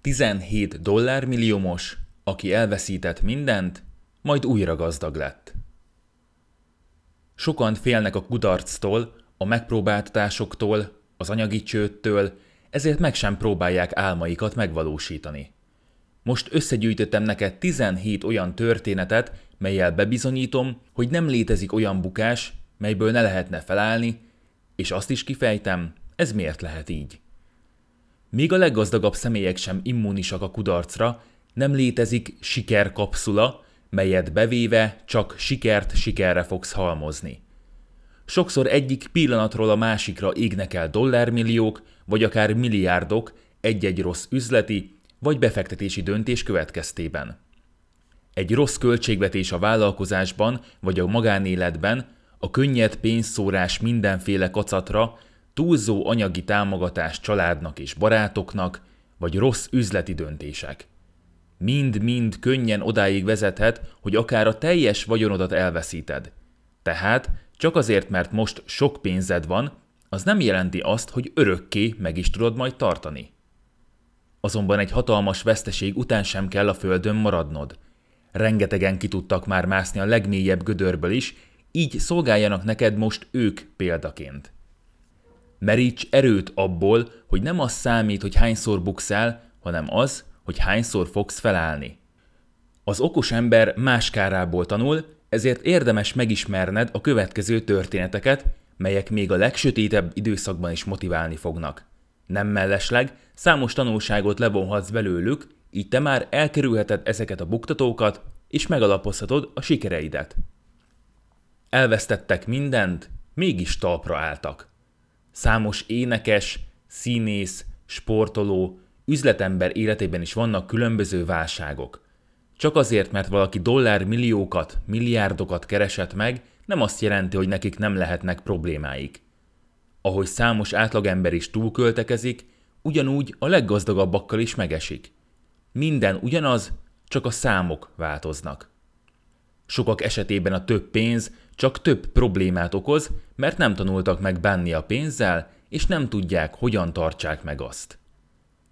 17 dollármilliómos, aki elveszített mindent, majd újra gazdag lett. Sokan félnek a kudarctól, a megpróbáltatásoktól, az anyagi csőttől, ezért meg sem próbálják álmaikat megvalósítani. Most összegyűjtöttem neked 17 olyan történetet, melyel bebizonyítom, hogy nem létezik olyan bukás, melyből ne lehetne felállni, és azt is kifejtem, ez miért lehet így. Még a leggazdagabb személyek sem immunisak a kudarcra, nem létezik sikerkapszula, melyet bevéve csak sikert sikerre fogsz halmozni. Sokszor egyik pillanatról a másikra égnek el dollármilliók, vagy akár milliárdok egy-egy rossz üzleti vagy befektetési döntés következtében. Egy rossz költségvetés a vállalkozásban vagy a magánéletben, a könnyed pénzszórás mindenféle kacatra, túlzó anyagi támogatás családnak és barátoknak, vagy rossz üzleti döntések. Mind-mind könnyen odáig vezethet, hogy akár a teljes vagyonodat elveszíted. Tehát csak azért, mert most sok pénzed van, az nem jelenti azt, hogy örökké meg is tudod majd tartani. Azonban egy hatalmas veszteség után sem kell a földön maradnod. Rengetegen ki tudtak már mászni a legmélyebb gödörből is, így szolgáljanak neked most ők példaként. Meríts erőt abból, hogy nem az számít, hogy hányszor bukszál, hanem az, hogy hányszor fogsz felállni. Az okos ember más kárából tanul, ezért érdemes megismerned a következő történeteket, melyek még a legsötétebb időszakban is motiválni fognak. Nem mellesleg, számos tanulságot levonhatsz belőlük, így te már elkerülheted ezeket a buktatókat, és megalapozhatod a sikereidet. Elvesztettek mindent, mégis talpra álltak. Számos énekes, színész, sportoló, üzletember életében is vannak különböző válságok. Csak azért, mert valaki dollár milliókat, milliárdokat keresett meg, nem azt jelenti, hogy nekik nem lehetnek problémáik. Ahogy számos átlagember is túlköltekezik, ugyanúgy a leggazdagabbakkal is megesik. Minden ugyanaz, csak a számok változnak. Sokak esetében a több pénz csak több problémát okoz, mert nem tanultak meg bánni a pénzzel, és nem tudják, hogyan tartsák meg azt.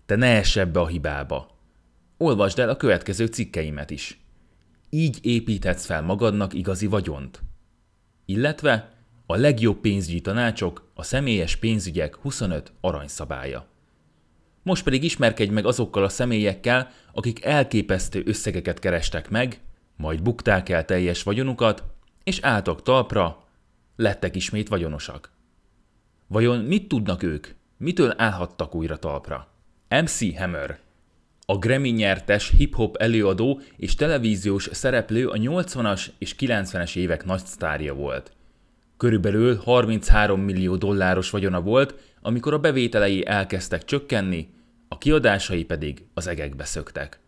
Te ne ess ebbe a hibába. Olvasd el a következő cikkeimet is. Így építhetsz fel magadnak igazi vagyont. Illetve a legjobb pénzügyi tanácsok a személyes pénzügyek 25 aranyszabálya. Most pedig ismerkedj meg azokkal a személyekkel, akik elképesztő összegeket kerestek meg, majd bukták el teljes vagyonukat, és álltak talpra, lettek ismét vagyonosak. Vajon mit tudnak ők? Mitől állhattak újra talpra? MC Hammer a Grammy nyertes hip-hop előadó és televíziós szereplő a 80-as és 90-es évek nagy sztárja volt. Körülbelül 33 millió dolláros vagyona volt, amikor a bevételei elkezdtek csökkenni, a kiadásai pedig az egekbe szöktek.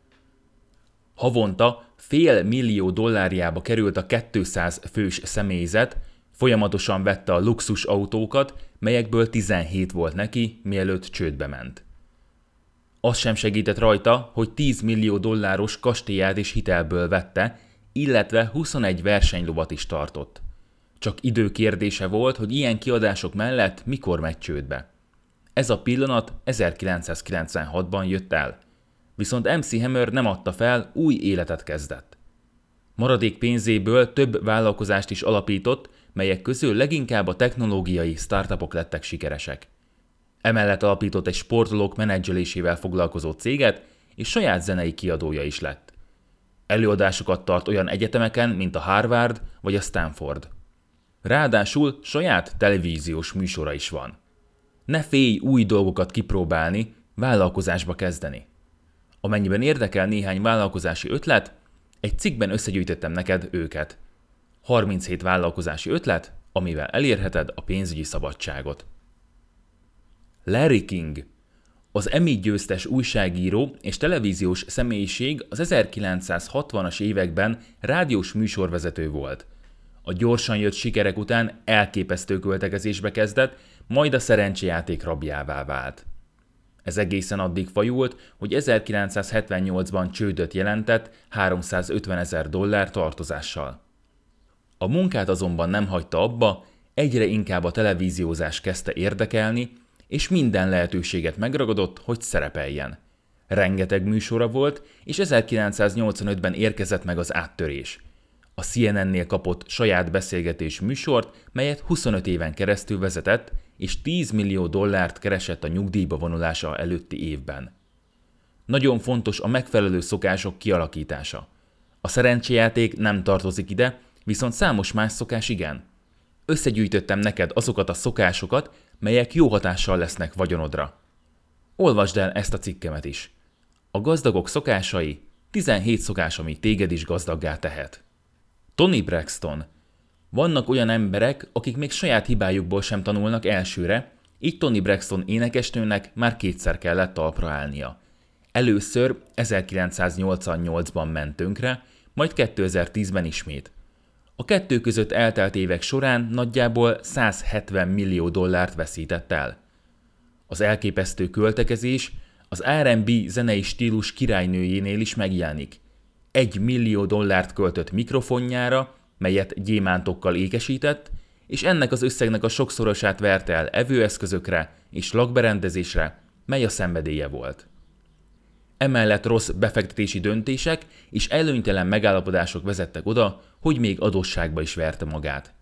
Havonta fél millió dollárjába került a 200 fős személyzet, folyamatosan vette a luxus autókat, melyekből 17 volt neki, mielőtt csődbe ment. Az sem segített rajta, hogy 10 millió dolláros kastélyát is hitelből vette, illetve 21 versenylovat is tartott. Csak idő kérdése volt, hogy ilyen kiadások mellett mikor megy csődbe. Ez a pillanat 1996-ban jött el. Viszont MC Hammer nem adta fel, új életet kezdett. Maradék pénzéből több vállalkozást is alapított, melyek közül leginkább a technológiai startupok lettek sikeresek. Emellett alapított egy sportolók menedzselésével foglalkozó céget, és saját zenei kiadója is lett. Előadásokat tart olyan egyetemeken, mint a Harvard vagy a Stanford. Ráadásul saját televíziós műsora is van. Ne félj új dolgokat kipróbálni, vállalkozásba kezdeni. Amennyiben érdekel néhány vállalkozási ötlet, egy cikkben összegyűjtöttem neked őket. 37 vállalkozási ötlet, amivel elérheted a pénzügyi szabadságot. Larry King, az Emmy győztes újságíró és televíziós személyiség az 1960-as években rádiós műsorvezető volt. A gyorsan jött sikerek után elképesztő költekezésbe kezdett, majd a szerencsejáték rabjává vált. Ez egészen addig fajult, hogy 1978-ban csődöt jelentett 350 ezer dollár tartozással. A munkát azonban nem hagyta abba, egyre inkább a televíziózás kezdte érdekelni, és minden lehetőséget megragadott, hogy szerepeljen. Rengeteg műsora volt, és 1985-ben érkezett meg az áttörés. A CNN-nél kapott saját beszélgetés műsort, melyet 25 éven keresztül vezetett, és 10 millió dollárt keresett a nyugdíjba vonulása előtti évben. Nagyon fontos a megfelelő szokások kialakítása. A szerencséjáték nem tartozik ide, viszont számos más szokás igen. Összegyűjtöttem neked azokat a szokásokat, melyek jó hatással lesznek vagyonodra. Olvasd el ezt a cikkemet is. A gazdagok szokásai, 17 szokás, ami téged is gazdaggá tehet. Tony Braxton. Vannak olyan emberek, akik még saját hibájukból sem tanulnak elsőre, így Tony Braxton énekesnőnek már kétszer kellett talpra állnia. Először 1988-ban ment tönkre, majd 2010-ben ismét. A kettő között eltelt évek során nagyjából 170 millió dollárt veszített el. Az elképesztő költekezés az R&B zenei stílus királynőjénél is megjelenik. Egy millió dollárt költött mikrofonjára, melyet gyémántokkal ékesített, és ennek az összegnek a sokszorosát vert el evőeszközökre és lakberendezésre, mely a szenvedélye volt. Emellett rossz befektetési döntések és előnytelen megállapodások vezettek oda, hogy még adósságba is verte magát.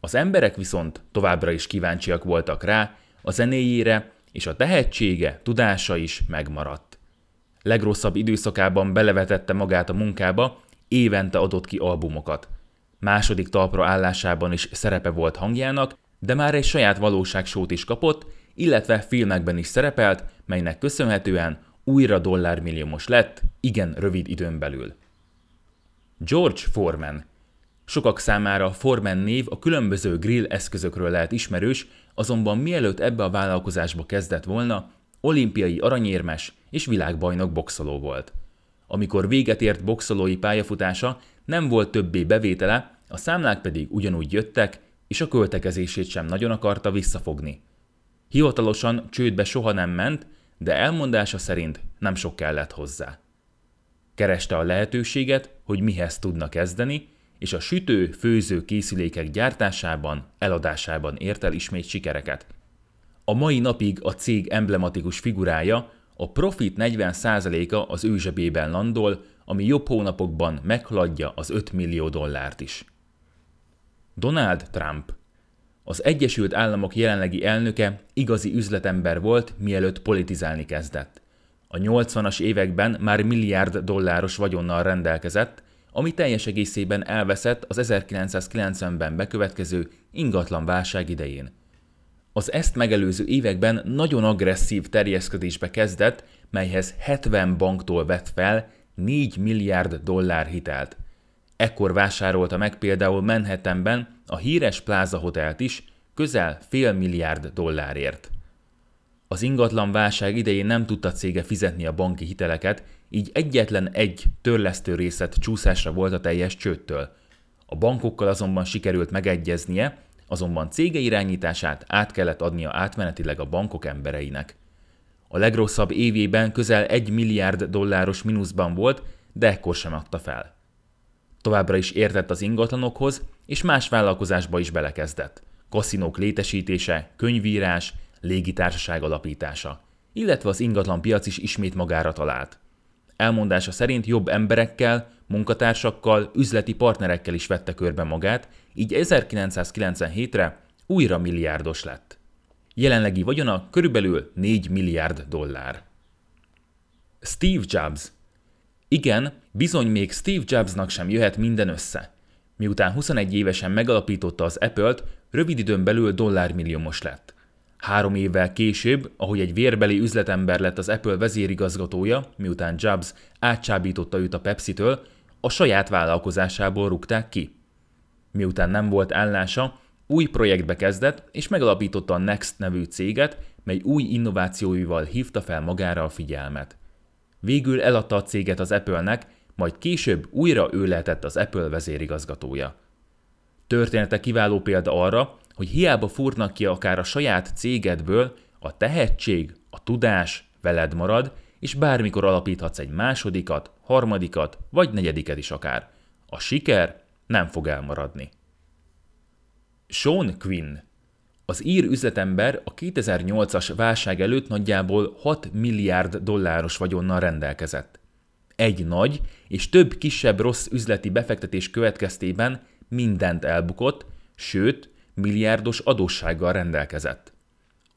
Az emberek viszont továbbra is kíváncsiak voltak rá, a zenéjére, és a tehetsége, tudása is megmaradt. Legrosszabb időszakában belevetette magát a munkába, évente adott ki albumokat. Második talpra állásában is szerepe volt hangjának, de már egy saját valóságsót is kapott, illetve filmekben is szerepelt, melynek köszönhetően újra dollármilliómos lett, igen rövid időn belül. George Foreman Sokak számára Foreman név a különböző grill eszközökről lehet ismerős, azonban mielőtt ebbe a vállalkozásba kezdett volna, olimpiai aranyérmes és világbajnok boxoló volt. Amikor véget ért boxolói pályafutása, nem volt többé bevétele, a számlák pedig ugyanúgy jöttek, és a költekezését sem nagyon akarta visszafogni. Hivatalosan csődbe soha nem ment, de elmondása szerint nem sok kellett hozzá. Kereste a lehetőséget, hogy mihez tudna kezdeni, és a sütő-főző készülékek gyártásában, eladásában ért el ismét sikereket. A mai napig a cég emblematikus figurája, a profit 40%-a az ő zsebében landol, ami jobb hónapokban meghaladja az 5 millió dollárt is. Donald Trump az Egyesült Államok jelenlegi elnöke igazi üzletember volt, mielőtt politizálni kezdett. A 80-as években már milliárd dolláros vagyonnal rendelkezett, ami teljes egészében elveszett az 1990-ben bekövetkező ingatlan válság idején. Az ezt megelőző években nagyon agresszív terjeszkedésbe kezdett, melyhez 70 banktól vett fel 4 milliárd dollár hitelt. Ekkor vásárolta meg például Manhattanben a híres Plaza Hotelt is közel fél milliárd dollárért. Az ingatlan válság idején nem tudta cége fizetni a banki hiteleket, így egyetlen egy törlesztő részlet csúszásra volt a teljes csőttől. A bankokkal azonban sikerült megegyeznie, azonban cége irányítását át kellett adnia átmenetileg a bankok embereinek. A legrosszabb évében közel egy milliárd dolláros mínuszban volt, de ekkor sem adta fel. Továbbra is értett az ingatlanokhoz, és más vállalkozásba is belekezdett. Kaszinók létesítése, könyvírás, légitársaság alapítása, illetve az ingatlan piac is ismét magára talált. Elmondása szerint jobb emberekkel, munkatársakkal, üzleti partnerekkel is vette körbe magát, így 1997-re újra milliárdos lett. Jelenlegi vagyona körülbelül 4 milliárd dollár. Steve Jobs Igen, bizony még Steve Jobsnak sem jöhet minden össze. Miután 21 évesen megalapította az Apple-t, rövid időn belül dollármilliómos lett. Három évvel később, ahogy egy vérbeli üzletember lett az Apple vezérigazgatója, miután Jobs átcsábította őt a Pepsi-től, a saját vállalkozásából rúgták ki. Miután nem volt állása, új projektbe kezdett, és megalapította a Next nevű céget, mely új innovációival hívta fel magára a figyelmet. Végül eladta a céget az Apple-nek, majd később újra ő lehetett az Apple vezérigazgatója. Története kiváló példa arra, hogy hiába fúrnak ki akár a saját cégedből, a tehetség, a tudás veled marad, és bármikor alapíthatsz egy másodikat, harmadikat, vagy negyediket is akár. A siker nem fog elmaradni. Sean Quinn Az ír üzletember a 2008-as válság előtt nagyjából 6 milliárd dolláros vagyonnal rendelkezett. Egy nagy és több kisebb rossz üzleti befektetés következtében mindent elbukott, sőt, milliárdos adóssággal rendelkezett.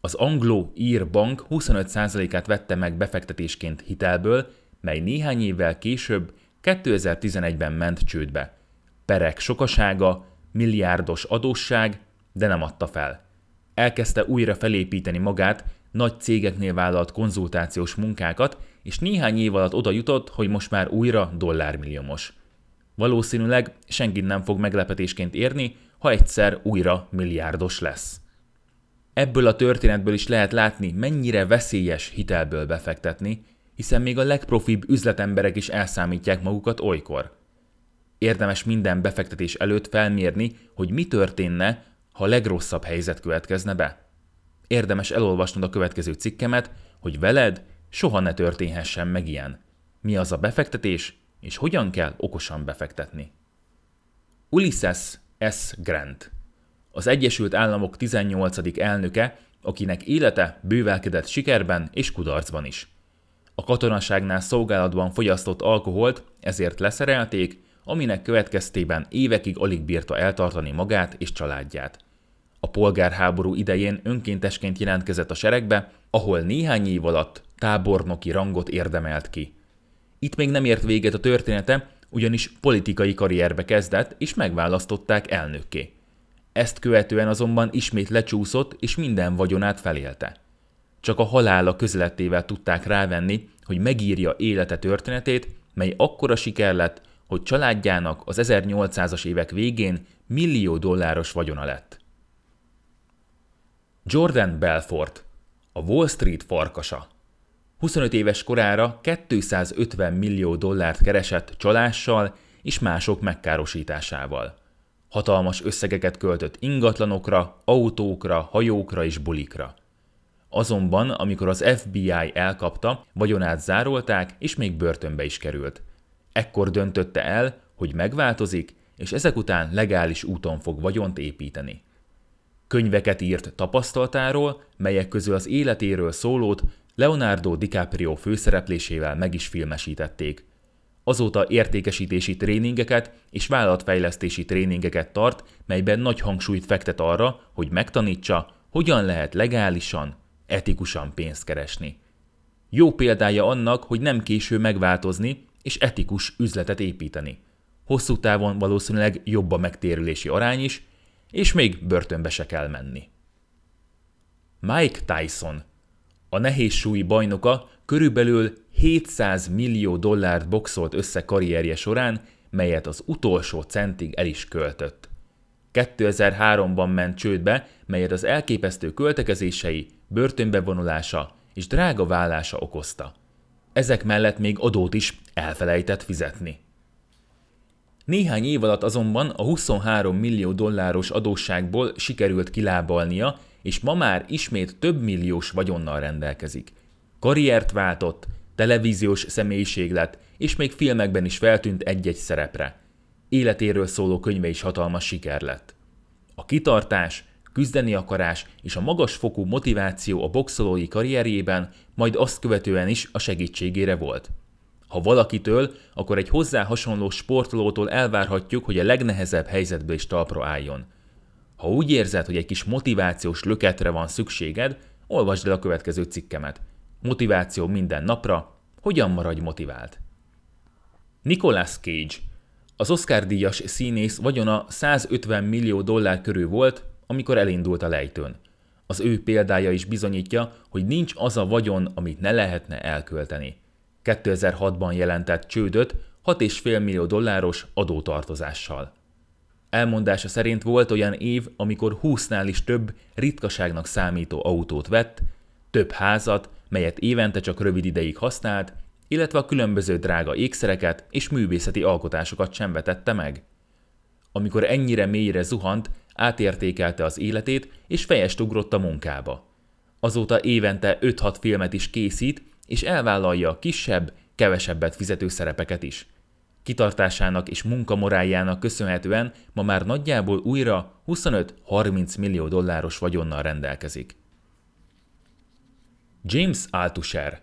Az Anglo-Ír Bank 25%-át vette meg befektetésként hitelből, mely néhány évvel később 2011-ben ment csődbe. Perek sokasága, milliárdos adósság, de nem adta fel. Elkezdte újra felépíteni magát, nagy cégeknél vállalt konzultációs munkákat, és néhány év alatt oda jutott, hogy most már újra dollármilliómos. Valószínűleg senkit nem fog meglepetésként érni, ha egyszer újra milliárdos lesz. Ebből a történetből is lehet látni, mennyire veszélyes hitelből befektetni, hiszen még a legprofibb üzletemberek is elszámítják magukat olykor. Érdemes minden befektetés előtt felmérni, hogy mi történne, ha a legrosszabb helyzet következne be. Érdemes elolvasnod a következő cikkemet, hogy veled soha ne történhessen meg ilyen. Mi az a befektetés, és hogyan kell okosan befektetni. Ulysses S. Grant az Egyesült Államok 18. elnöke, akinek élete bővelkedett sikerben és kudarcban is. A katonaságnál szolgálatban fogyasztott alkoholt ezért leszerelték, aminek következtében évekig alig bírta eltartani magát és családját. A polgárháború idején önkéntesként jelentkezett a seregbe, ahol néhány év alatt tábornoki rangot érdemelt ki. Itt még nem ért véget a története, ugyanis politikai karrierbe kezdett, és megválasztották elnökké. Ezt követően azonban ismét lecsúszott, és minden vagyonát felélte. Csak a halála közelettével tudták rávenni, hogy megírja élete történetét, mely akkora siker lett, hogy családjának az 1800-as évek végén millió dolláros vagyona lett. Jordan Belfort, a Wall Street farkasa. 25 éves korára 250 millió dollárt keresett csalással és mások megkárosításával. Hatalmas összegeket költött ingatlanokra, autókra, hajókra és bulikra. Azonban, amikor az FBI elkapta, vagyonát zárolták, és még börtönbe is került. Ekkor döntötte el, hogy megváltozik, és ezek után legális úton fog vagyont építeni. Könyveket írt tapasztaltáról, melyek közül az életéről szólót Leonardo DiCaprio főszereplésével meg is filmesítették. Azóta értékesítési tréningeket és vállalatfejlesztési tréningeket tart, melyben nagy hangsúlyt fektet arra, hogy megtanítsa, hogyan lehet legálisan, etikusan pénzt keresni. Jó példája annak, hogy nem késő megváltozni és etikus üzletet építeni. Hosszú távon valószínűleg jobb a megtérülési arány is, és még börtönbe se kell menni. Mike Tyson, a nehézsúlyi bajnoka körülbelül 700 millió dollárt boxolt össze karrierje során, melyet az utolsó centig el is költött. 2003-ban ment csődbe, melyet az elképesztő költekezései, börtönbe vonulása és drága vállása okozta. Ezek mellett még adót is elfelejtett fizetni. Néhány év alatt azonban a 23 millió dolláros adósságból sikerült kilábalnia, és ma már ismét több milliós vagyonnal rendelkezik. Karriert váltott, televíziós személyiség lett, és még filmekben is feltűnt egy-egy szerepre. Életéről szóló könyve is hatalmas siker lett. A kitartás, küzdeni akarás és a magas fokú motiváció a boxolói karrierjében majd azt követően is a segítségére volt. Ha valakitől, akkor egy hozzá hasonló sportolótól elvárhatjuk, hogy a legnehezebb helyzetből is talpra álljon. Ha úgy érzed, hogy egy kis motivációs löketre van szükséged, olvasd el a következő cikkemet. Motiváció minden napra, hogyan maradj motivált. Nicolas Cage az Oscar-díjas színész vagyona 150 millió dollár körül volt, amikor elindult a lejtőn. Az ő példája is bizonyítja, hogy nincs az a vagyon, amit ne lehetne elkölteni. 2006-ban jelentett csődöt 6,5 millió dolláros adótartozással. Elmondása szerint volt olyan év, amikor 20-nál is több ritkaságnak számító autót vett, több házat, melyet évente csak rövid ideig használt, illetve a különböző drága ékszereket és művészeti alkotásokat sem vetette meg. Amikor ennyire mélyre zuhant, átértékelte az életét, és fejest ugrott a munkába. Azóta évente 5-6 filmet is készít, és elvállalja a kisebb, kevesebbet fizető szerepeket is. Kitartásának és munkamoráljának köszönhetően ma már nagyjából újra 25-30 millió dolláros vagyonnal rendelkezik. James Altucher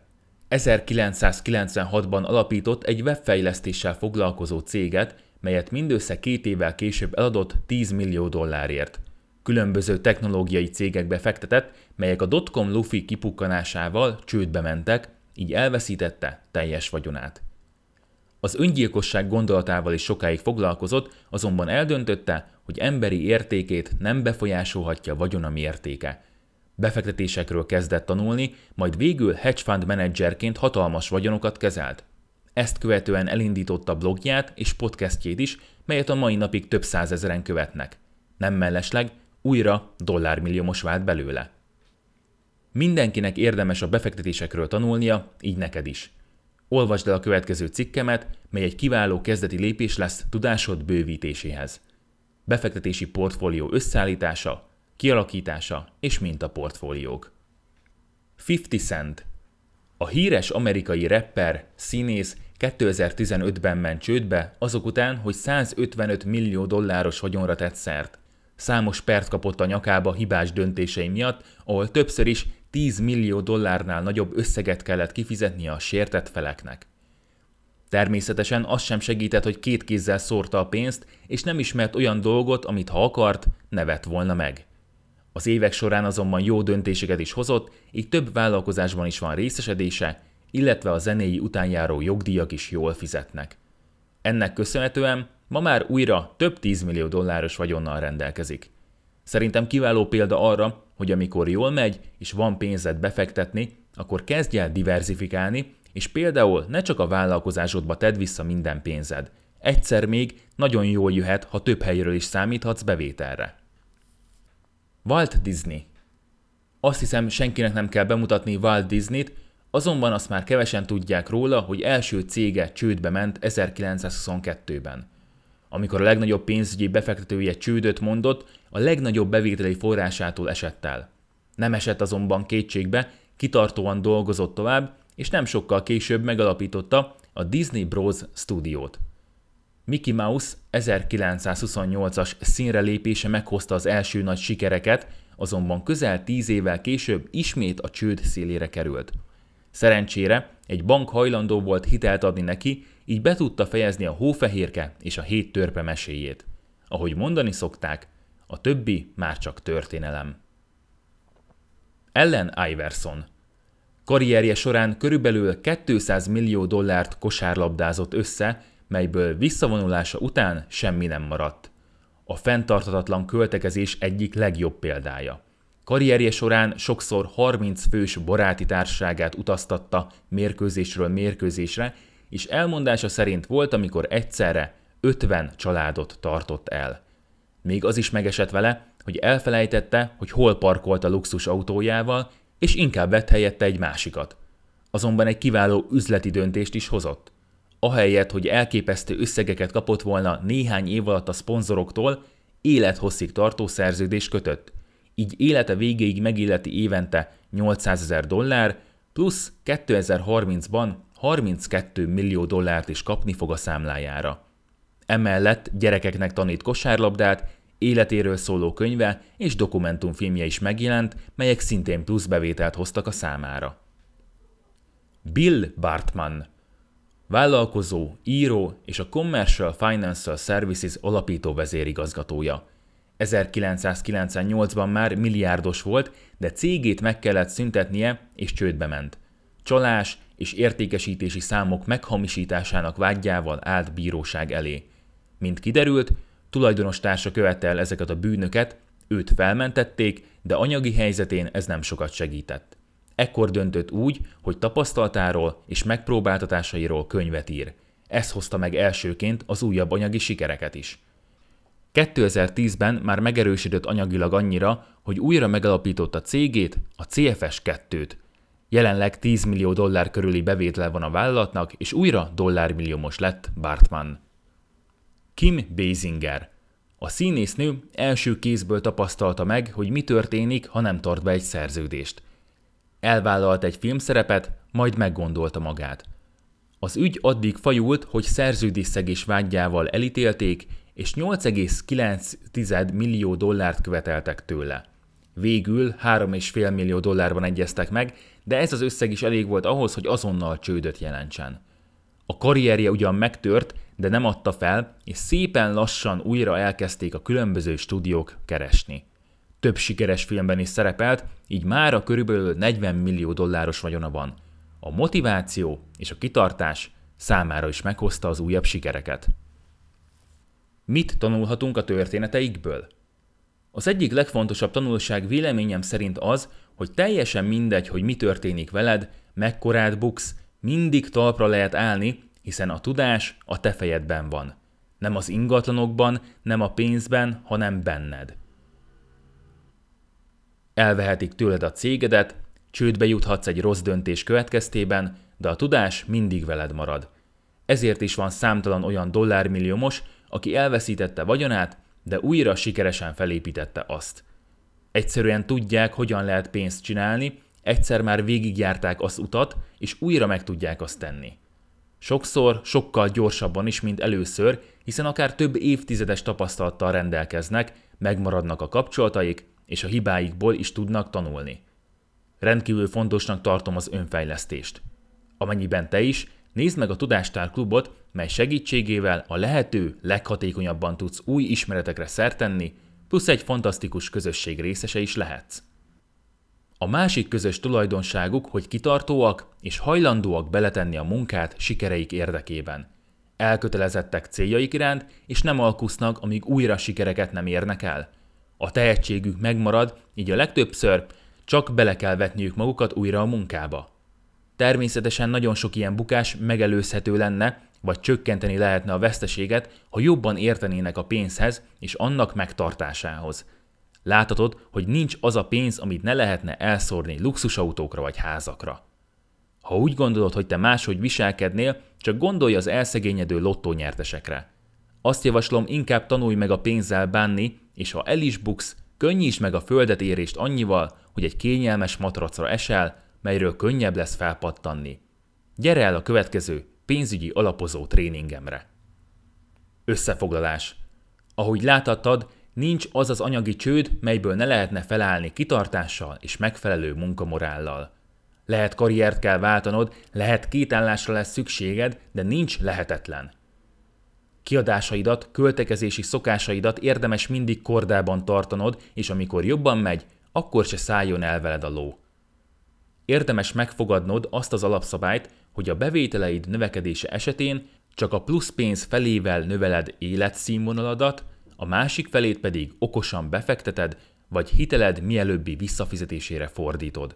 1996-ban alapított egy webfejlesztéssel foglalkozó céget, melyet mindössze két évvel később eladott 10 millió dollárért. Különböző technológiai cégekbe fektetett, melyek a dotcom lufi kipukkanásával csődbe mentek, így elveszítette teljes vagyonát. Az öngyilkosság gondolatával is sokáig foglalkozott, azonban eldöntötte, hogy emberi értékét nem befolyásolhatja vagyona mértéke. Befektetésekről kezdett tanulni, majd végül hedge fund menedzserként hatalmas vagyonokat kezelt. Ezt követően elindította blogját és podcastjét is, melyet a mai napig több százezeren követnek. Nem mellesleg, újra dollármilliómos vált belőle. Mindenkinek érdemes a befektetésekről tanulnia, így neked is. Olvasd el a következő cikkemet, mely egy kiváló kezdeti lépés lesz tudásod bővítéséhez. Befektetési portfólió összeállítása, kialakítása és mintaportfóliók. 50 Cent A híres amerikai rapper, színész 2015-ben ment csődbe, azok után, hogy 155 millió dolláros vagyonra tett szert. Számos pert kapott a nyakába hibás döntései miatt, ahol többször is 10 millió dollárnál nagyobb összeget kellett kifizetnie a sértett feleknek. Természetesen az sem segített, hogy két kézzel szórta a pénzt, és nem ismert olyan dolgot, amit ha akart, nevet volna meg. Az évek során azonban jó döntéseket is hozott, így több vállalkozásban is van részesedése, illetve a zenéi utánjáró jogdíjak is jól fizetnek. Ennek köszönhetően ma már újra több tízmillió dolláros vagyonnal rendelkezik. Szerintem kiváló példa arra, hogy amikor jól megy, és van pénzed befektetni, akkor kezdj el diversifikálni, és például ne csak a vállalkozásodba tedd vissza minden pénzed. Egyszer még nagyon jól jöhet, ha több helyről is számíthatsz bevételre. Walt Disney Azt hiszem, senkinek nem kell bemutatni Walt Disney-t, azonban azt már kevesen tudják róla, hogy első cége csődbe ment 1922-ben. Amikor a legnagyobb pénzügyi befektetője csődöt mondott, a legnagyobb bevételi forrásától esett el. Nem esett azonban kétségbe, kitartóan dolgozott tovább, és nem sokkal később megalapította a Disney Bros. stúdiót. Mickey Mouse 1928-as színre lépése meghozta az első nagy sikereket, azonban közel tíz évvel később ismét a csőd szélére került. Szerencsére egy bank hajlandó volt hitelt adni neki, így be tudta fejezni a hófehérke és a hét törpe meséjét. Ahogy mondani szokták, a többi már csak történelem. Ellen Iverson Karrierje során körülbelül 200 millió dollárt kosárlabdázott össze, melyből visszavonulása után semmi nem maradt. A fenntartatatlan költekezés egyik legjobb példája. Karrierje során sokszor 30 fős baráti társaságát utaztatta mérkőzésről mérkőzésre, és elmondása szerint volt, amikor egyszerre 50 családot tartott el. Még az is megesett vele, hogy elfelejtette, hogy hol parkolt a luxus autójával, és inkább vett helyette egy másikat. Azonban egy kiváló üzleti döntést is hozott. Ahelyett, hogy elképesztő összegeket kapott volna néhány év alatt a szponzoroktól, élethosszig tartó szerződés kötött. Így élete végéig megilleti évente 800 ezer dollár, plusz 2030-ban 32 millió dollárt is kapni fog a számlájára. Emellett gyerekeknek tanít kosárlabdát, életéről szóló könyve és dokumentumfilmje is megjelent, melyek szintén plusz bevételt hoztak a számára. Bill Bartman Vállalkozó, író és a Commercial Financial Services alapító vezérigazgatója. 1998-ban már milliárdos volt, de cégét meg kellett szüntetnie és csődbe ment. Csalás és értékesítési számok meghamisításának vágyával állt bíróság elé. Mint kiderült, tulajdonos társa követte el ezeket a bűnöket, őt felmentették, de anyagi helyzetén ez nem sokat segített. Ekkor döntött úgy, hogy tapasztaltáról és megpróbáltatásairól könyvet ír. Ez hozta meg elsőként az újabb anyagi sikereket is. 2010-ben már megerősödött anyagilag annyira, hogy újra megalapította cégét, a CFS 2-t. Jelenleg 10 millió dollár körüli bevétel van a vállalatnak, és újra dollármilliómos lett Bartman. Kim Basinger. A színésznő első kézből tapasztalta meg, hogy mi történik, ha nem tart be egy szerződést. Elvállalt egy filmszerepet, majd meggondolta magát. Az ügy addig fajult, hogy szerződésszegés vágyával elítélték, és 8,9 millió dollárt követeltek tőle. Végül 3,5 millió dollárban egyeztek meg, de ez az összeg is elég volt ahhoz, hogy azonnal csődöt jelentsen. A karrierje ugyan megtört, de nem adta fel, és szépen lassan újra elkezdték a különböző stúdiók keresni. Több sikeres filmben is szerepelt, így már a körülbelül 40 millió dolláros vagyona van. A motiváció és a kitartás számára is meghozta az újabb sikereket. Mit tanulhatunk a történeteikből? Az egyik legfontosabb tanulság véleményem szerint az, hogy teljesen mindegy, hogy mi történik veled, mekkorát buksz, mindig talpra lehet állni, hiszen a tudás a te fejedben van. Nem az ingatlanokban, nem a pénzben, hanem benned. Elvehetik tőled a cégedet, csődbe juthatsz egy rossz döntés következtében, de a tudás mindig veled marad. Ezért is van számtalan olyan dollármilliómos, aki elveszítette vagyonát, de újra sikeresen felépítette azt. Egyszerűen tudják, hogyan lehet pénzt csinálni, egyszer már végigjárták az utat, és újra meg tudják azt tenni. Sokszor sokkal gyorsabban is, mint először, hiszen akár több évtizedes tapasztalattal rendelkeznek, megmaradnak a kapcsolataik, és a hibáikból is tudnak tanulni. Rendkívül fontosnak tartom az önfejlesztést. Amennyiben te is, nézd meg a Tudástár klubot, mely segítségével a lehető leghatékonyabban tudsz új ismeretekre szertenni, plusz egy fantasztikus közösség részese is lehetsz. A másik közös tulajdonságuk, hogy kitartóak és hajlandóak beletenni a munkát sikereik érdekében. Elkötelezettek céljaik iránt, és nem alkusznak, amíg újra sikereket nem érnek el. A tehetségük megmarad, így a legtöbbször csak bele kell vetniük magukat újra a munkába. Természetesen nagyon sok ilyen bukás megelőzhető lenne, vagy csökkenteni lehetne a veszteséget, ha jobban értenének a pénzhez és annak megtartásához. Láthatod, hogy nincs az a pénz, amit ne lehetne elszórni luxusautókra vagy házakra. Ha úgy gondolod, hogy te máshogy viselkednél, csak gondolj az elszegényedő lottónyertesekre. Azt javaslom, inkább tanulj meg a pénzzel bánni, és ha el is buksz, könnyíts meg a földet érést annyival, hogy egy kényelmes matracra esel, melyről könnyebb lesz felpattanni. Gyere el a következő pénzügyi alapozó tréningemre. Összefoglalás. Ahogy láthattad, nincs az az anyagi csőd, melyből ne lehetne felállni kitartással és megfelelő munkamorállal. Lehet karriert kell váltanod, lehet két lesz szükséged, de nincs lehetetlen. Kiadásaidat, költekezési szokásaidat érdemes mindig kordában tartanod, és amikor jobban megy, akkor se szálljon el veled a ló. Érdemes megfogadnod azt az alapszabályt, hogy a bevételeid növekedése esetén csak a plusz pénz felével növeled életszínvonaladat, a másik felét pedig okosan befekteted, vagy hiteled mielőbbi visszafizetésére fordítod.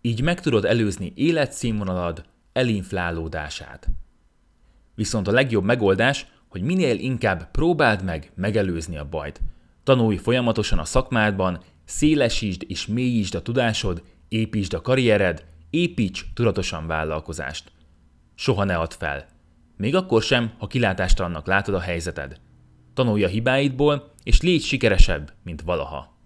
Így meg tudod előzni életszínvonalad elinflálódását. Viszont a legjobb megoldás, hogy minél inkább próbáld meg megelőzni a bajt. Tanulj folyamatosan a szakmádban, szélesítsd és mélyítsd a tudásod, építsd a karriered, építs tudatosan vállalkozást. Soha ne add fel. Még akkor sem, ha kilátástalannak látod a helyzeted. Tanulj a hibáidból, és légy sikeresebb, mint valaha.